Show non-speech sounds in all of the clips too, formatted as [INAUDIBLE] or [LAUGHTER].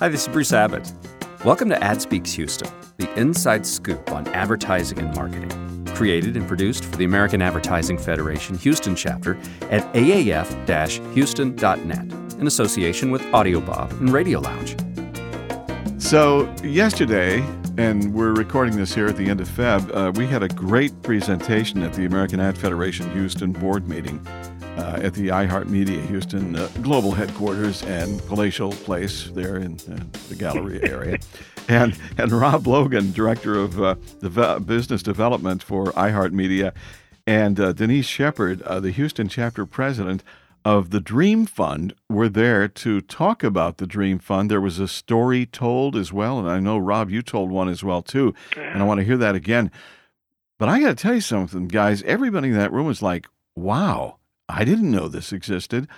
Hi, this is Bruce Abbott. Welcome to AdSpeaks Houston, the inside scoop on advertising and marketing. Created and produced for the American Advertising Federation Houston chapter at aaf houston.net in association with AudioBob and Radio Lounge. So, yesterday, and we're recording this here at the end of Feb, uh, we had a great presentation at the American Ad Federation Houston board meeting uh, at the iHeartMedia Houston uh, global headquarters and palatial place there in uh, the gallery [LAUGHS] area. and, and Rob Logan, director of uh, the business development for iHeartMedia, and uh, Denise Shepard, uh, the Houston chapter president of the Dream Fund, were there to talk about the Dream Fund. There was a story told as well, and I know Rob, you told one as well too, and I want to hear that again. But I got to tell you something, guys. Everybody in that room was like, "Wow, I didn't know this existed.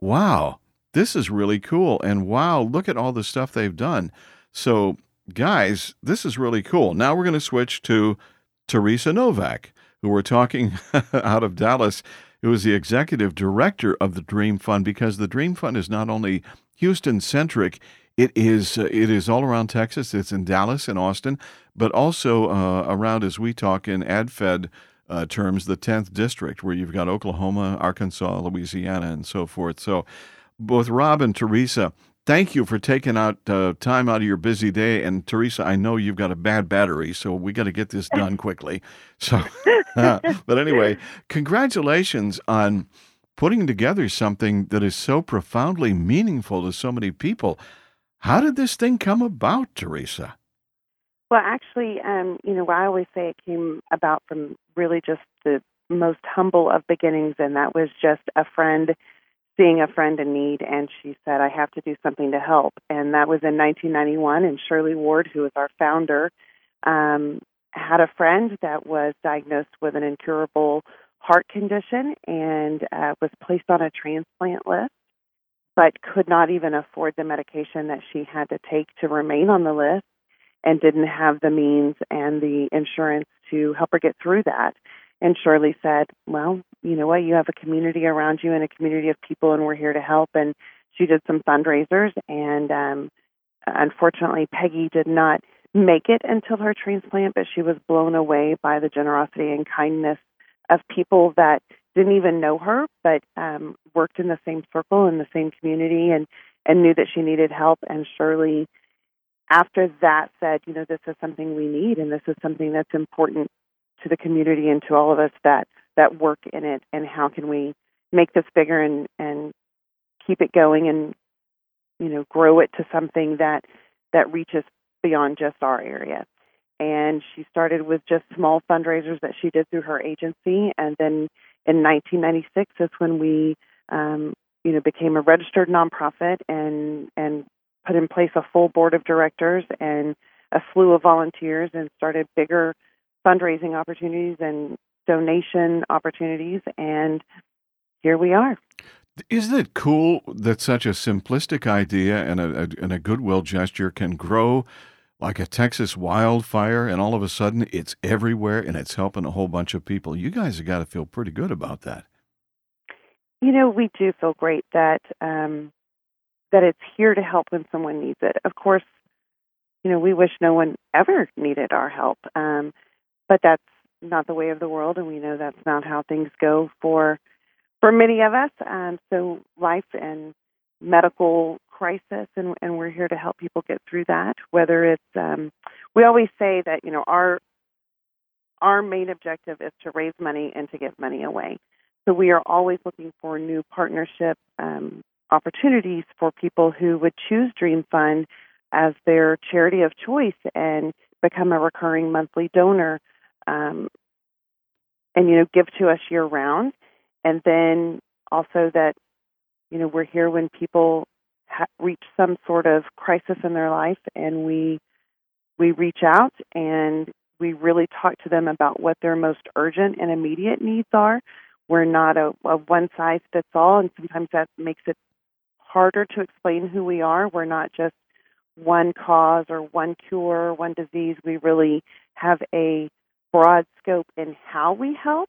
Wow, this is really cool. And wow, look at all the stuff they've done. So, guys, this is really cool. Now we're going to switch to Teresa Novak, who we're talking [LAUGHS] out of Dallas, who is the executive director of the Dream Fund, because the Dream Fund is not only Houston centric, it is uh, it is all around Texas. It's in Dallas and Austin, but also uh, around as we talk in AdFed uh, terms, the 10th district, where you've got Oklahoma, Arkansas, Louisiana, and so forth. So, both Rob and Teresa, thank you for taking out uh, time out of your busy day. And Teresa, I know you've got a bad battery, so we got to get this done quickly. [LAUGHS] So, [LAUGHS] but anyway, congratulations on putting together something that is so profoundly meaningful to so many people. How did this thing come about, Teresa? Well, actually, um, you know, I always say it came about from really just the most humble of beginnings, and that was just a friend seeing a friend in need, and she said, I have to do something to help. And that was in 1991, and Shirley Ward, who was our founder, um, had a friend that was diagnosed with an incurable heart condition and uh, was placed on a transplant list, but could not even afford the medication that she had to take to remain on the list and didn't have the means and the insurance to help her get through that. And Shirley said, Well, you know what? You have a community around you and a community of people, and we're here to help. And she did some fundraisers. And um, unfortunately, Peggy did not make it until her transplant, but she was blown away by the generosity and kindness of people that didn't even know her, but um, worked in the same circle in the same community and and knew that she needed help. And Shirley after that said, you know, this is something we need and this is something that's important to the community and to all of us that that work in it and how can we make this bigger and and keep it going and you know grow it to something that that reaches beyond just our area. And she started with just small fundraisers that she did through her agency. And then in 1996 is when we um, you know became a registered nonprofit and and put in place a full board of directors and a slew of volunteers and started bigger fundraising opportunities and donation opportunities and here we are isn't it cool that such a simplistic idea and a, a, and a goodwill gesture can grow like a Texas wildfire, and all of a sudden it's everywhere and it's helping a whole bunch of people. You guys have got to feel pretty good about that. You know, we do feel great that um, that it's here to help when someone needs it. Of course, you know, we wish no one ever needed our help, um, but that's not the way of the world, and we know that's not how things go for for many of us. Um, so, life and medical crisis, and, and we're here to help people get through that. Whether it's, um, we always say that you know our our main objective is to raise money and to give money away. So we are always looking for new partnership um, opportunities for people who would choose Dream Fund as their charity of choice and become a recurring monthly donor um, and you know give to us year round. And then also that you know we're here when people ha- reach some sort of crisis in their life and we we reach out and we really talk to them about what their most urgent and immediate needs are. We're not a, a one size fits all and sometimes that makes it harder to explain who we are. We're not just one cause or one cure, one disease. We really have a broad scope in how we help,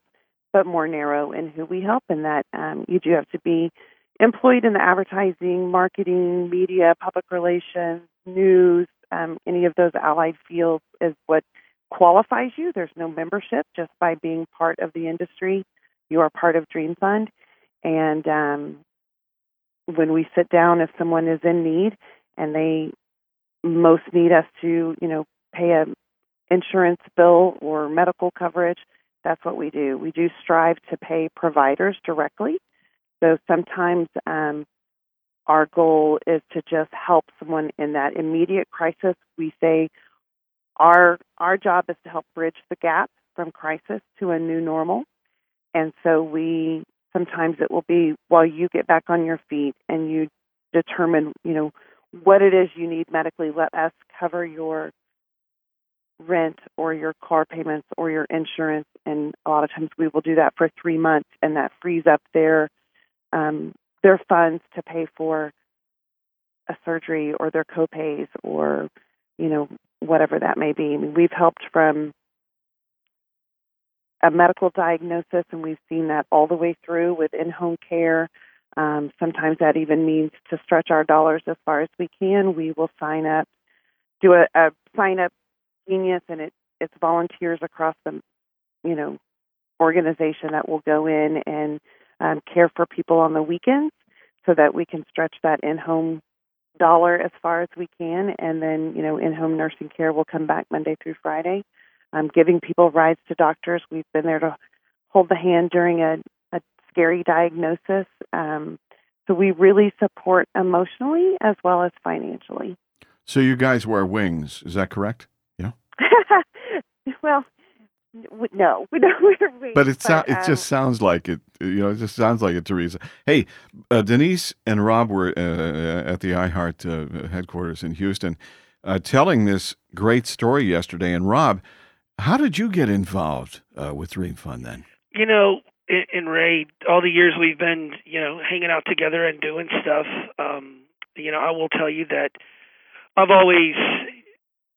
but more narrow in who we help, and that um, you do have to be employed in the advertising, marketing, media, public relations, news, um, any of those allied fields is what qualifies you. There's no membership just by being part of the industry. You are part of Dream Fund. And um, when we sit down, if someone is in need and they most need us to, you know, pay a insurance bill or medical coverage, that's what we do. We do strive to pay providers directly. So sometimes um, our goal is to just help someone in that immediate crisis. We say our our job is to help bridge the gap from crisis to a new normal. And so we sometimes it will be while you get back on your feet and you determine, you know, what it is you need medically, let us cover your rent or your car payments or your insurance. And a lot of times we will do that for three months, and that frees up their um, their funds to pay for a surgery or their copays or you know whatever that may be. I mean, we've helped from a medical diagnosis, and we've seen that all the way through with in-home care. Um, sometimes that even means to stretch our dollars as far as we can. We will sign up, do a, a sign up genius, and it, it's volunteers across the, you know, organization that will go in and um, care for people on the weekends, so that we can stretch that in-home dollar as far as we can, and then you know, in-home nursing care will come back Monday through Friday. Um, giving people rides to doctors. We've been there to hold the hand during a, a scary diagnosis. Um, so we really support emotionally as well as financially. So you guys wear wings, is that correct? Yeah. [LAUGHS] well, no, [LAUGHS] we don't wear wings. But it so, it um, just sounds like it. You know, it just sounds like it, Teresa. Hey, uh, Denise and Rob were uh, at the iHeart uh, headquarters in Houston, uh, telling this great story yesterday. And Rob, how did you get involved uh, with Dream Fund then? You know, in, Ray, all the years we've been, you know, hanging out together and doing stuff. Um, you know, I will tell you that I've always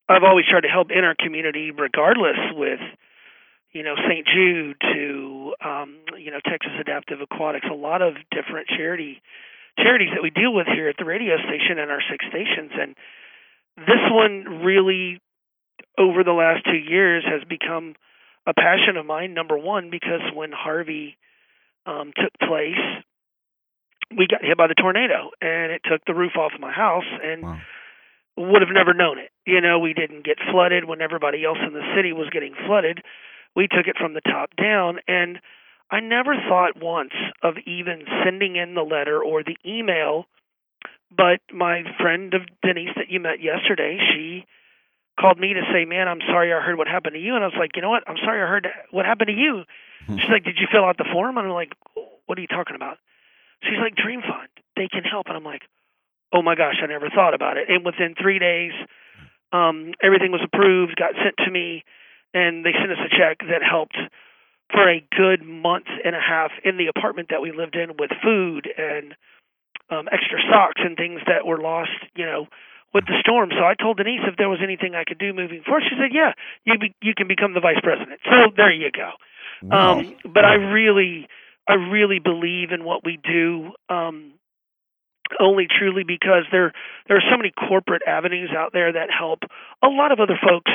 I've always tried to help in our community, regardless with you know St. Jude to um, you know Texas Adaptive Aquatics, a lot of different charity charities that we deal with here at the radio station and our six stations, and this one really over the last two years has become a passion of mine. Number one, because when Harvey um, took place, we got hit by the tornado, and it took the roof off my house, and wow would have never known it. You know, we didn't get flooded when everybody else in the city was getting flooded. We took it from the top down and I never thought once of even sending in the letter or the email, but my friend of Denise that you met yesterday, she called me to say, "Man, I'm sorry I heard what happened to you." And I was like, "You know what? I'm sorry I heard what happened to you." Hmm. She's like, "Did you fill out the form?" And I'm like, "What are you talking about?" She's like, "Dream Fund. They can help." And I'm like, oh my gosh, I never thought about it. And within three days, um, everything was approved, got sent to me, and they sent us a check that helped for a good month and a half in the apartment that we lived in with food and um, extra socks and things that were lost, you know, with the storm. So I told Denise if there was anything I could do moving forward. She said, "Yeah, you be, you can become the vice president." So there you go. Wow. Um, but I really, I really believe in what we do. Um, only truly because there there are so many corporate avenues out there that help a lot of other folks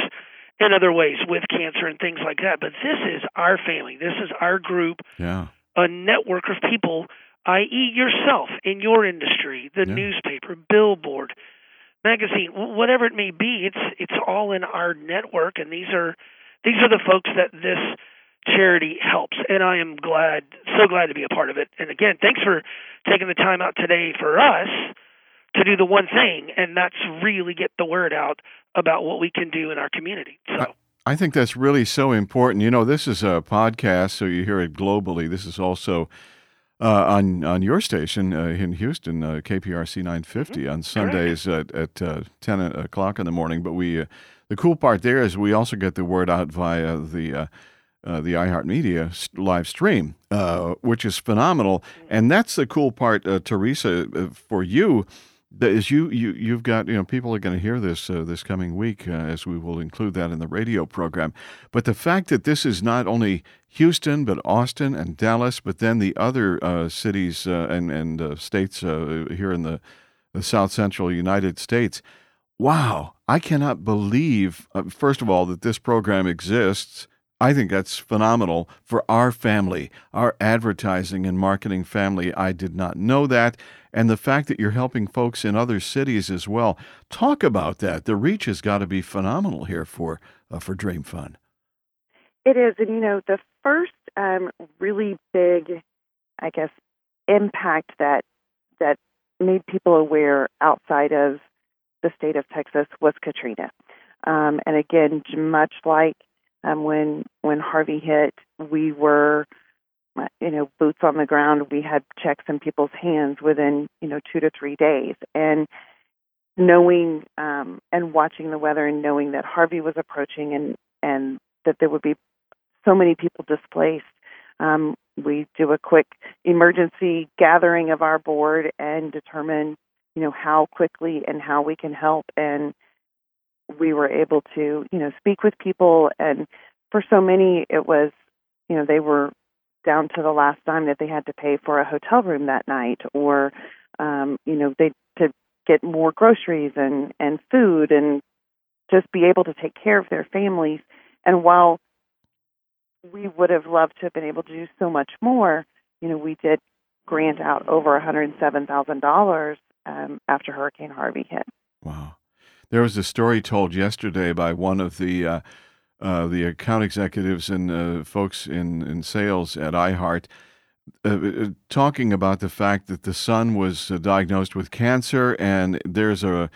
in other ways with cancer and things like that. But this is our family. This is our group. Yeah. A network of people, i.e., yourself in your industry, the yeah. newspaper, billboard, magazine, whatever it may be. It's it's all in our network, and these are these are the folks that this charity helps and i am glad so glad to be a part of it and again thanks for taking the time out today for us to do the one thing and that's really get the word out about what we can do in our community so I, I think that's really so important. You know, this is a podcast, so you hear it globally. This is also uh, on on your station uh, in Houston, uh, KPRC 950 mm-hmm. on Sundays at, at uh, 10 o'clock in the morning. But we, uh, the cool part there is we also get the word out via the uh, uh, the iHeartMedia live stream, uh, which is phenomenal. And that's the cool part, uh, Teresa, uh, for you. Is you you you've got you know people are going to hear this uh, this coming week uh, as we will include that in the radio program. But the fact that this is not only Houston but Austin and Dallas, but then the other cities and and states here in the, the South Central United States Wow, I cannot believe, uh, first of all, that this program exists. I think that's phenomenal for our family, our advertising and marketing family. I did not know that. And the fact that you're helping folks in other cities as well. Talk about that. The reach has got to be phenomenal here for, uh, for Dream Fund. It is. And, you know, the first um, really big, I guess, impact that, that made people aware outside of the state of Texas was Katrina. Um, and again, much like um, when when Harvey hit, we were, you know, boots on the ground. We had checks in people's hands within, you know, two to three days, and knowing um, and watching the weather and knowing that Harvey was approaching and and that there would be so many people displaced. Um, we do a quick emergency gathering of our board and determine, you know, how quickly and how we can help. And we were able to, you know, speak with people. And for so many, it was, you know, they were down to the last dime that they had to pay for a hotel room that night, or, um, you know, they to get more groceries and and food and just be able to take care of their families. And while we would have loved to have been able to do so much more, you know, we did grant out over $107,000 um, after Hurricane Harvey hit. Wow. There was a story told yesterday by one of the uh, uh, the account executives and uh, folks in, in sales at iHeart uh, uh, talking about the fact that the son was uh, diagnosed with cancer, and there's a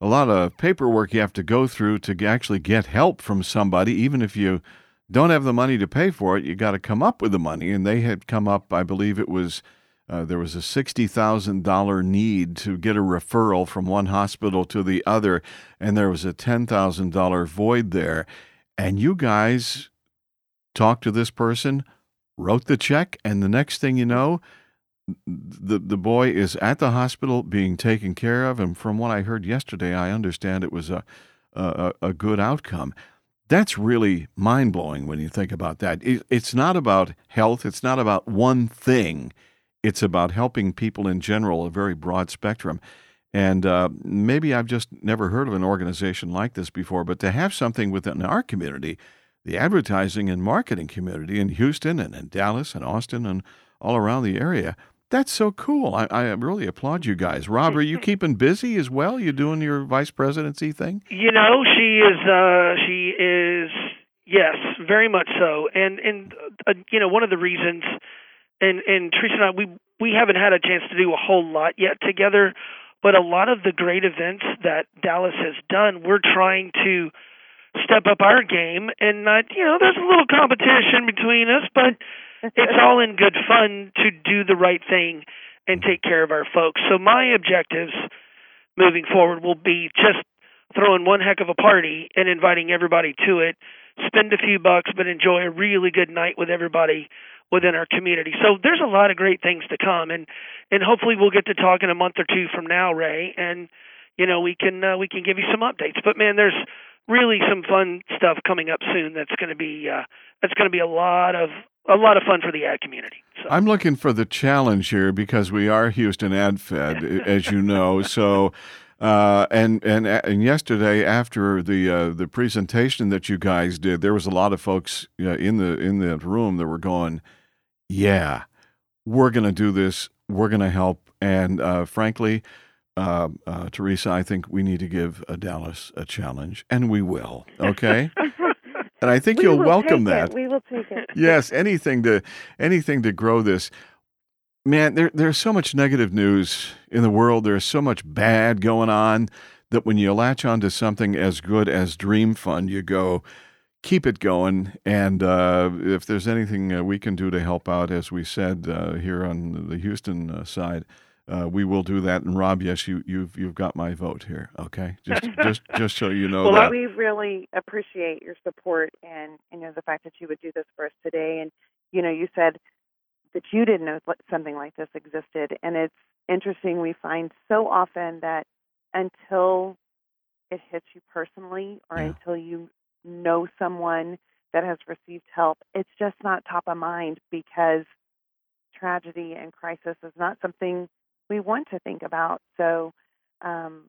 a lot of paperwork you have to go through to actually get help from somebody, even if you don't have the money to pay for it. You got to come up with the money, and they had come up. I believe it was uh, there was a $60,000 need to get a referral from one hospital to the other, and there was a $10,000 void there. And you guys talked to this person, wrote the check, and the next thing you know, the the boy is at the hospital being taken care of, and from what I heard yesterday, I understand it was a a, a good outcome. That's really mind blowing when you think about that. It, it's not about health. It's not about one thing. It's about helping people in general, a very broad spectrum. And uh, maybe I've just never heard of an organization like this before, but to have something within our community, the advertising and marketing community in Houston and in Dallas and Austin and all around the area, that's so cool. I, I really applaud you guys. Rob, are you [LAUGHS] keeping busy as well? You doing your vice presidency thing? You know, she is. Uh, she is. Yes, very much so. And and uh, you know, one of the reasons and and Teresa and I we we haven't had a chance to do a whole lot yet together, but a lot of the great events that Dallas has done, we're trying to step up our game and not you know there's a little competition between us, but it's [LAUGHS] all in good fun to do the right thing and take care of our folks. So my objectives moving forward will be just throwing one heck of a party and inviting everybody to it. Spend a few bucks, but enjoy a really good night with everybody within our community. So there's a lot of great things to come, and and hopefully we'll get to talk in a month or two from now, Ray, and you know we can uh, we can give you some updates. But man, there's really some fun stuff coming up soon. That's going to be uh, that's going to be a lot of a lot of fun for the ad community. So. I'm looking for the challenge here because we are Houston Ad Fed, [LAUGHS] as you know. So. Uh, and and and yesterday after the uh, the presentation that you guys did, there was a lot of folks uh, in the in the room that were going, yeah, we're going to do this. We're going to help. And uh, frankly, uh, uh, Teresa, I think we need to give Dallas a challenge, and we will. Okay. [LAUGHS] and I think we you'll welcome that. It. We will take it. yes, anything to anything to grow this. Man, there there's so much negative news in the world. There's so much bad going on that when you latch onto something as good as Dream Fund, you go, keep it going. And uh, if there's anything uh, we can do to help out, as we said uh, here on the Houston uh, side, uh, we will do that. And Rob, yes, you, you've you've got my vote here. Okay, just [LAUGHS] just just so you know well, that. we really appreciate your support and you know the fact that you would do this for us today. And you know, you said that you didn't know something like this existed, and it's interesting. We find so often that until it hits you personally, or Yeah. until you know someone that has received help, it's just not top of mind because tragedy and crisis is not something we want to think about. So, um,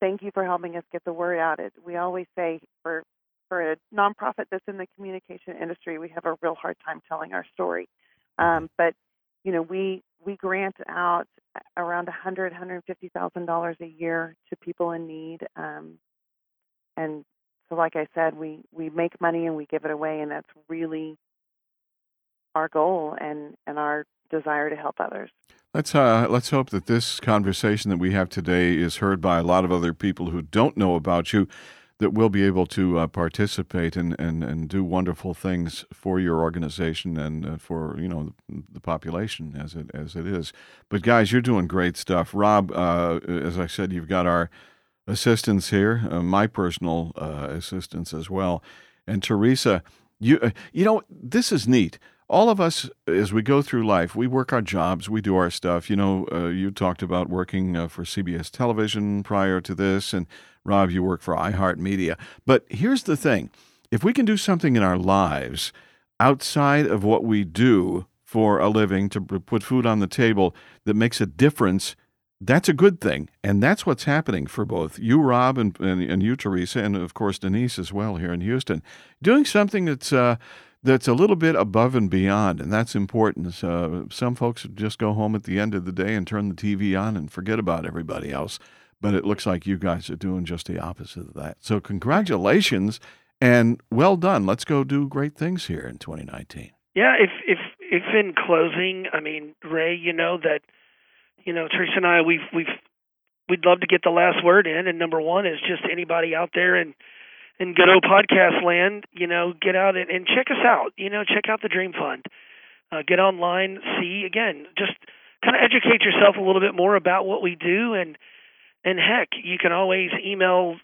thank you for helping us get the word out. It, we always say for for a nonprofit that's in the communication industry, we have a real hard time telling our story. Um, but you know, we we grant out around a hundred, hundred fifty thousand dollars a year to people in need, um, and so like I said, we we make money and we give it away, and that's really our goal and and our desire to help others. Let's uh, let's hope that this conversation that we have today is heard by a lot of other people who don't know about you, that will be able to uh, participate and, and, and do wonderful things for your organization and uh, for you know the, the, population as it as it is. But guys, you're doing great stuff. Rob, uh, as I said, you've got our assistants here, uh, my personal uh, assistants as well, and Teresa. You you know this is neat all of us, as we go through life, we work our jobs, we do our stuff. You know, uh, you talked about working uh, for CBS television prior to this, and Rob, you work for iHeartMedia. But here's the thing if we can do something in our lives outside of what we do for a living to put food on the table that makes a difference, that's a good thing. And that's what's happening for both you, Rob, and, and, and you, Teresa, and of course, Denise as well here in Houston. Doing something that's, uh, that's a little bit above and beyond, and that's important. Uh, some folks just go home at the end of the day and turn the TV on and forget about everybody else. But it looks like you guys are doing just the opposite of that. So, congratulations and well done. Let's go do great things here in 2019. Yeah, if if if in closing, I mean, Ray, you know that you know Teresa and I we've we've we'd love to get the last word in, and number one is just anybody out there and in good old podcast land, you know, get out and, and check us out. You know, check out the Dream Fund. Uh, get online, see again, just kind of educate yourself a little bit more about what we do, and and heck, you can always email,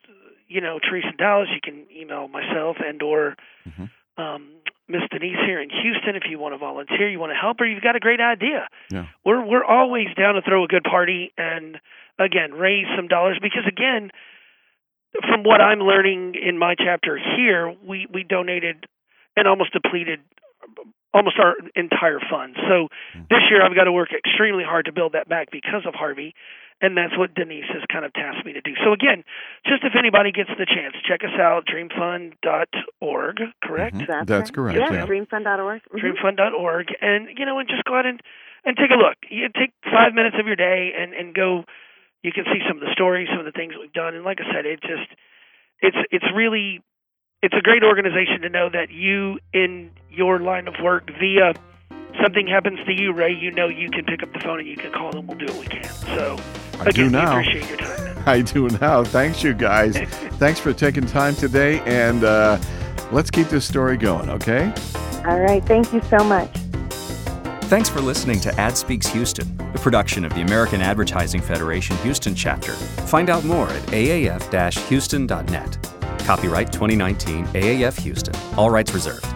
you know, Teresa Dallas. You can email myself and or mm-hmm. um, Miss Denise here in Houston if you want to volunteer, you want to help, or you've got a great idea. Yeah. We're we're always down to throw a good party and again raise some dollars because again from what I'm learning in my chapter here, we we donated and almost depleted almost our entire fund. So this year I've got to work extremely hard to build that back because of Harvey, and that's what Denise has kind of tasked me to do. So again, just if anybody gets the chance, check us out dreamfund.org, correct? Mm-hmm. That's, That's correct. Yeah, yeah. dreamfund.org. Mm-hmm. Dreamfund.org and you know and just go out and and take a look. You take 5 minutes of your day and and go you can see some of the stories, some of the things we've done, and like I said, it just it's it's really it's a great organization to know that you in your line of work via something happens to you, Ray, you know you can pick up the phone and you can call and we'll do what we can. So I again, do now. appreciate your time. [LAUGHS] I do now. Thanks you guys. [LAUGHS] Thanks for taking time today and uh, let's keep this story going, okay? All right. Thank you so much. Thanks for listening to Ad Speaks Houston, the production of the American Advertising Federation Houston chapter. Find out more at aaf-houston.net. Copyright 2019 AAF Houston. All rights reserved.